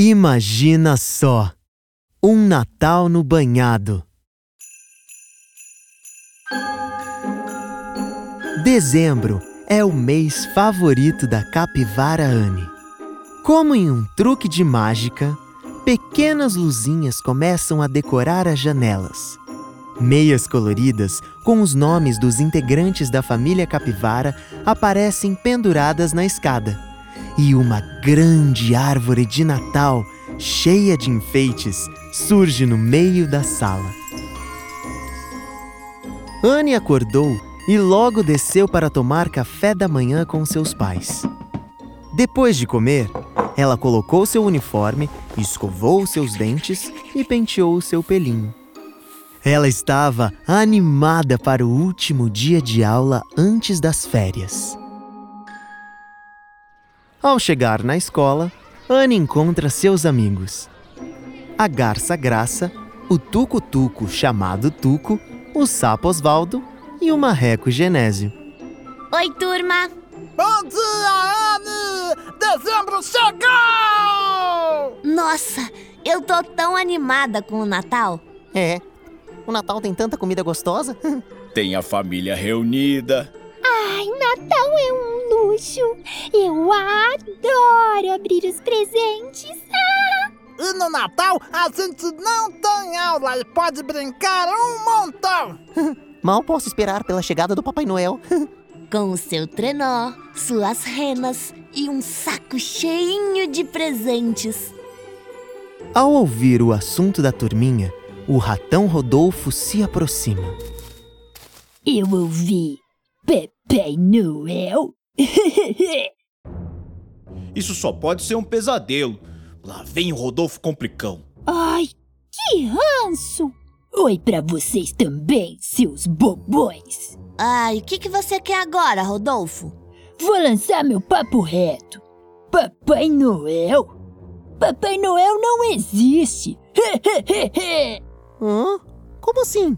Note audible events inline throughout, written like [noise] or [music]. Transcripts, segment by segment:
Imagina só! Um Natal no banhado. Dezembro é o mês favorito da capivara Anne. Como em um truque de mágica, pequenas luzinhas começam a decorar as janelas. Meias coloridas com os nomes dos integrantes da família capivara aparecem penduradas na escada. E uma grande árvore de Natal, cheia de enfeites, surge no meio da sala. Anne acordou e logo desceu para tomar café da manhã com seus pais. Depois de comer, ela colocou seu uniforme, escovou seus dentes e penteou seu pelinho. Ela estava animada para o último dia de aula antes das férias. Ao chegar na escola, Anne encontra seus amigos. A garça Graça, o tuco-tuco chamado Tuco, o sapo Osvaldo e o marreco Genésio. Oi, turma! Bom dia, Anne! Dezembro chegou! Nossa, eu tô tão animada com o Natal. É. O Natal tem tanta comida gostosa. [laughs] Tem a família reunida. Ai, Natal é um luxo! Eu adoro abrir os presentes! Ah! E no Natal a gente não tem aula e pode brincar um montão! [laughs] Mal posso esperar pela chegada do Papai Noel. [laughs] Com o seu trenó, suas renas e um saco cheinho de presentes. Ao ouvir o assunto da turminha, o ratão Rodolfo se aproxima. Eu ouvi Papai Noel? [laughs] Isso só pode ser um pesadelo. Lá vem o Rodolfo Complicão. Ai, que ranço! Oi pra vocês também, seus bobões! Ai, o que, que você quer agora, Rodolfo? Vou lançar meu papo reto. Papai Noel? Papai Noel não existe! [laughs] Hã? Como assim?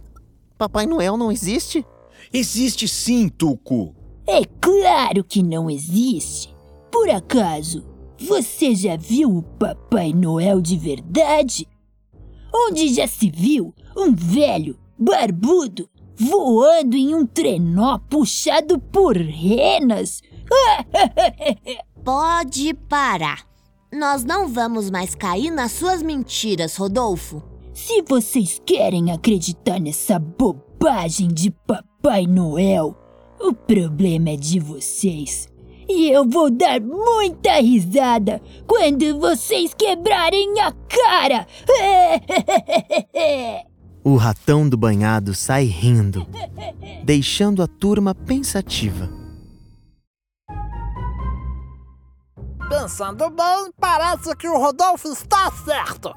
Papai Noel não existe? Existe sim, Tuco. É claro que não existe. Por acaso, você já viu o Papai Noel de verdade? Onde já se viu um velho, barbudo, voando em um trenó puxado por renas? [laughs] Pode parar. Nós não vamos mais cair nas suas mentiras, Rodolfo. Se vocês querem acreditar nessa bobagem de Papai Noel, o problema é de vocês. E eu vou dar muita risada quando vocês quebrarem a cara! [laughs] O ratão do banhado sai rindo, deixando a turma pensativa. Pensando bem, parece que o Rodolfo está certo.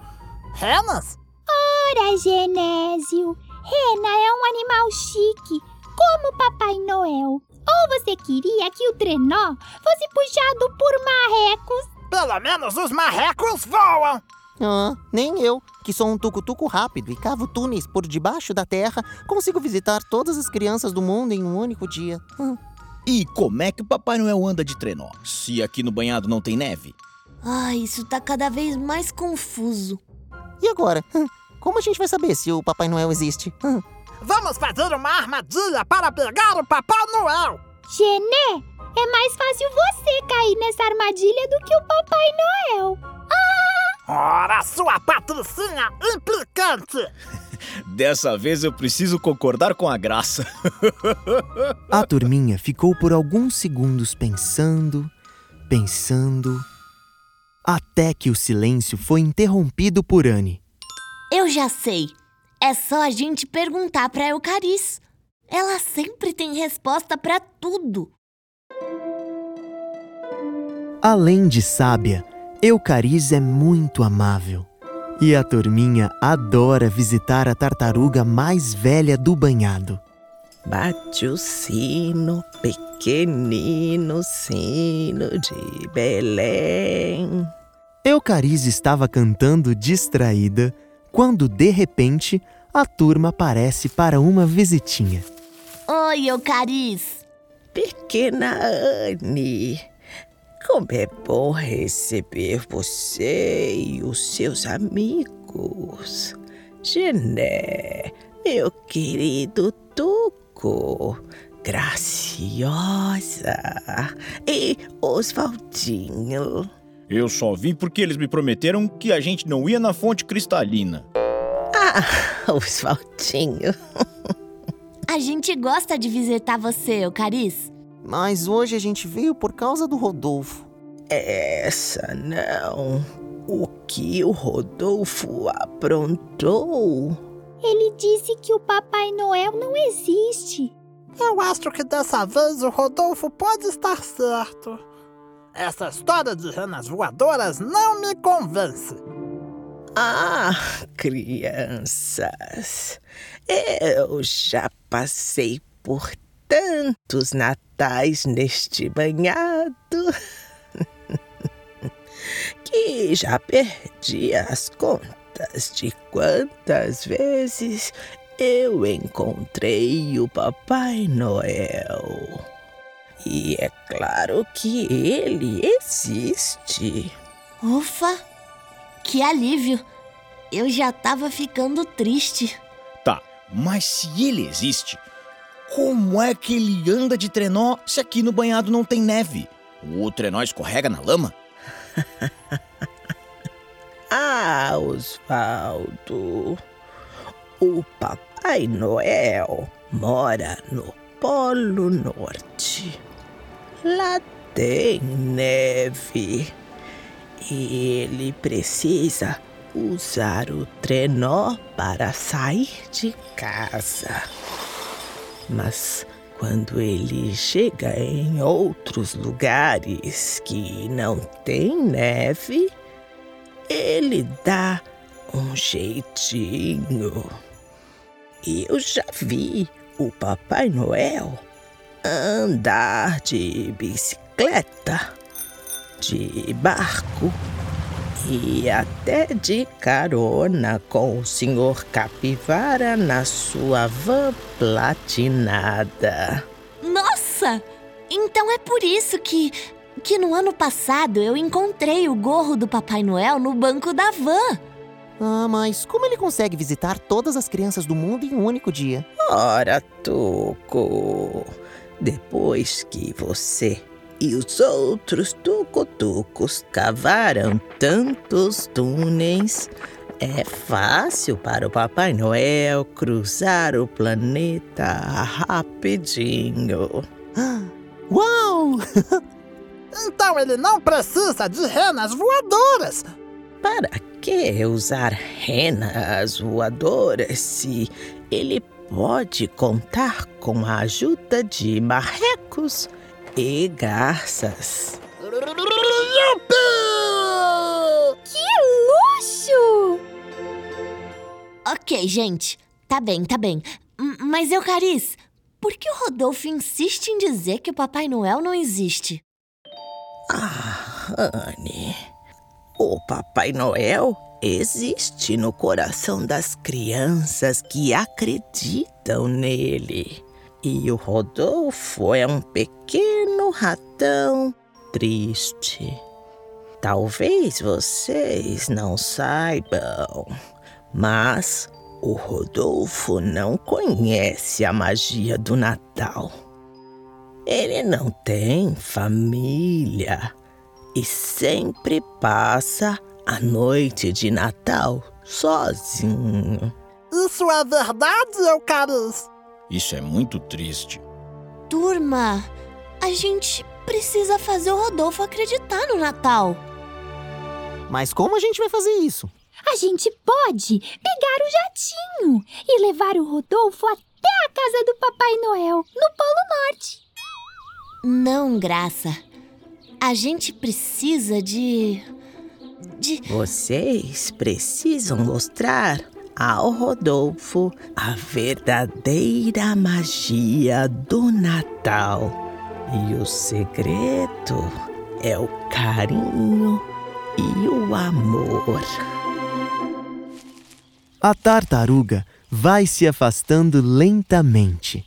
Renas? Ora, Genésio, rena é um animal chique, como Papai Noel. Ou você queria que o trenó fosse puxado por marrecos? Pelo menos os marrecos voam! Ah, nem eu, que sou um tucutuco rápido e cavo túneis por debaixo da terra, consigo visitar todas as crianças do mundo em um único dia. Hum. E como é que o Papai Noel anda de trenó? Se aqui no banhado não tem neve? Ai, isso tá cada vez mais confuso. E agora? Hum, Como a gente vai saber se o Papai Noel existe? Vamos fazer uma armadilha para pegar o Papai Noel! Gené, é mais fácil você cair nessa armadilha do que o Papai Noel. Ora, sua patricinha implicante! [laughs] Dessa vez eu preciso concordar com a graça. A turminha ficou por alguns segundos pensando, pensando, até que o silêncio foi interrompido por Anne. Eu já sei. É só a gente perguntar pra Eucaris. Ela sempre tem resposta pra tudo. Além de sábia, Eucariz é muito amável. E a turminha adora visitar a tartaruga mais velha do banhado. Bate o sino, pequenino sino de Belém. Eucariz estava cantando distraída quando, de repente, a turma aparece para uma visitinha. Oi, Eucaris. Pequena Anne, Como é bom receber você e os seus amigos. Gené, meu querido Tuco, Graciosa e Oswaldinho. Eu só vim porque eles me prometeram que a gente não ia na fonte cristalina. [laughs] Ah, Oswaldinho. A gente gosta de visitar você, Eucaris. Mas hoje a gente veio por causa do Rodolfo. Essa não. O que o Rodolfo aprontou? Ele disse que o Papai Noel não existe. Eu acho que dessa vez o Rodolfo pode estar certo. Essa história de renas voadoras não me convence. Ah, crianças, eu já passei por tantos natais neste banhado [laughs] que já perdi as contas de quantas vezes eu encontrei o Papai Noel. E é claro que ele existe. Ufa! Que alívio! Eu já tava ficando triste. Tá, mas se ele existe, como é que ele anda de trenó se aqui no banhado não tem neve? O trenó escorrega na lama? [laughs] ah, Osvaldo. O Papai Noel mora no Polo Norte. Lá tem neve. Ele precisa usar o trenó para sair de casa. Mas quando ele chega em outros lugares que não tem neve, ele dá um jeitinho. Eu já vi o Papai Noel andar de bicicleta, de barco e até de carona com o senhor Capivara na sua van platinada. Nossa! Então é por isso que que no ano passado eu encontrei o gorro do Papai Noel no banco da van. Ah, mas como ele consegue visitar todas as crianças do mundo em um único dia? Ora, Tuco, depois que você e os outros tucutucos cavaram tantos túneis, é fácil para o Papai Noel cruzar o planeta rapidinho. [gasps] Uau! [laughs] então ele não precisa de renas voadoras. Para que usar renas voadoras se ele pode contar com a ajuda de marrecos? E garças. Que luxo! Ok, gente. Tá bem, tá bem. M mas, Eucaris, por que o Rodolfo insiste em dizer que o Papai Noel não existe? Ah, Anne. O Papai Noel existe no coração das crianças que acreditam nele. E o Rodolfo é um pequeno ratão triste. Talvez vocês não saibam, mas o Rodolfo não conhece a magia do Natal. Ele não tem família e sempre passa a noite de Natal sozinho. Isso é verdade, Eucaris? Isso é muito triste. Turma, a gente precisa fazer o Rodolfo acreditar no Natal. Mas como a gente vai fazer isso? A gente pode pegar o jatinho e levar o Rodolfo até a casa do Papai Noel, no Polo Norte. Não, Graça. A gente precisa de. de. Vocês precisam mostrar ao Rodolfo a verdadeira magia do Natal. E o segredo é o carinho e o amor. A tartaruga vai se afastando lentamente.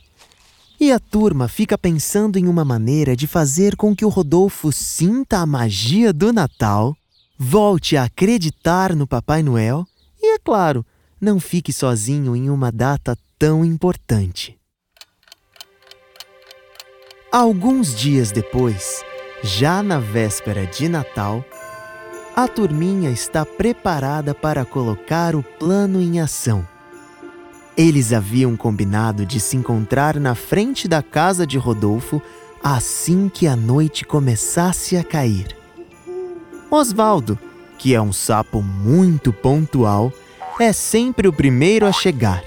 E a turma fica pensando em uma maneira de fazer com que o Rodolfo sinta a magia do Natal, volte a acreditar no Papai Noel e, é claro, não fique sozinho em uma data tão importante. Alguns dias depois, já na véspera de Natal, a turminha está preparada para colocar o plano em ação. Eles haviam combinado de se encontrar na frente da casa de Rodolfo assim que a noite começasse a cair. Osvaldo, que é um sapo muito pontual, é sempre o primeiro a chegar.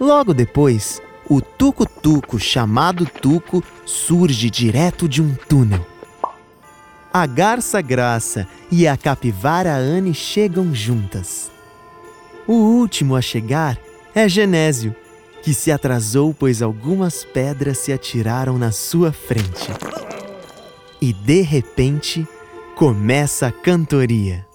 Logo depois, o tucutuco chamado Tuco surge direto de um túnel. A garça Graça e a capivara Anne chegam juntas. O último a chegar é Genésio, que se atrasou pois algumas pedras se atiraram na sua frente. E de repente começa a cantoria.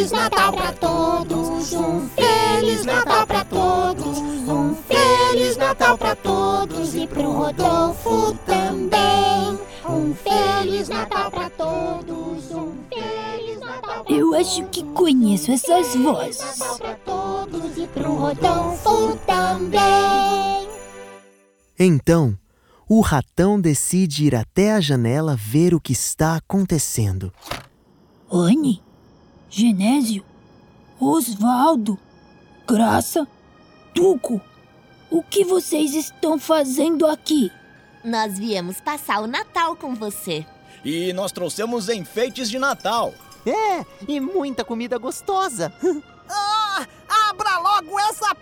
Um Feliz Natal pra todos, um Feliz Natal pra todos, um Feliz Natal pra todos e pro Rodolfo também. Um Feliz Natal pra todos, um Feliz Natal pra Eu acho que conheço essas Natal vozes. pra todos e pro Rodolfo também. Então, o ratão decide ir até a janela ver o que está acontecendo. Anne? Genésio? Osvaldo? Graça? Tuco? O que vocês estão fazendo aqui? Nós viemos passar o Natal com você. E nós trouxemos enfeites de Natal. É, e muita comida gostosa. [laughs] Ah, abra logo essa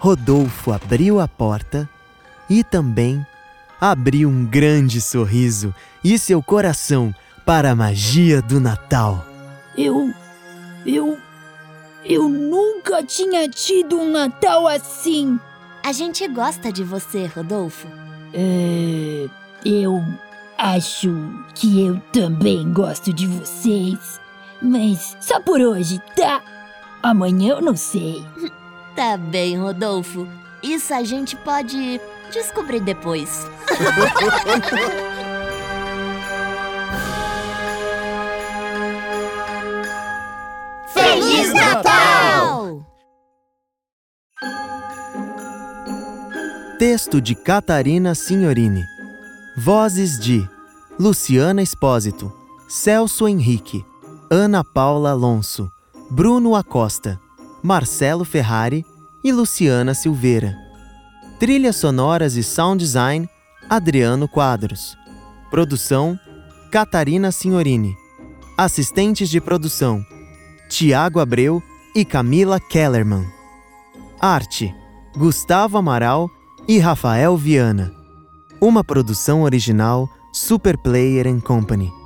Rodolfo abriu a porta e também abriu um grande sorriso e seu coração para a magia do Natal. Eu. Eu. Eu nunca tinha tido um Natal assim. A gente gosta de você, Rodolfo. É. Eu acho que eu também gosto de vocês. Mas só por hoje, tá? Amanhã eu não sei. [laughs] Tá bem, Rodolfo. Isso a gente pode descobrir depois. [laughs] Feliz Natal! Texto de Catarina Signorini. Vozes de Luciana Espósito, Celso Henrique, Ana Paula Alonso, Bruno Acosta, Marcelo Ferrari e Luciana Silveira. Trilhas sonoras e sound design, Adriano Quadros. Produção, Catarina Signorini. Assistentes de produção, Tiago Abreu e Camila Kellerman. Arte, Gustavo Amaral e Rafael Viana. Uma produção original Super Player Company.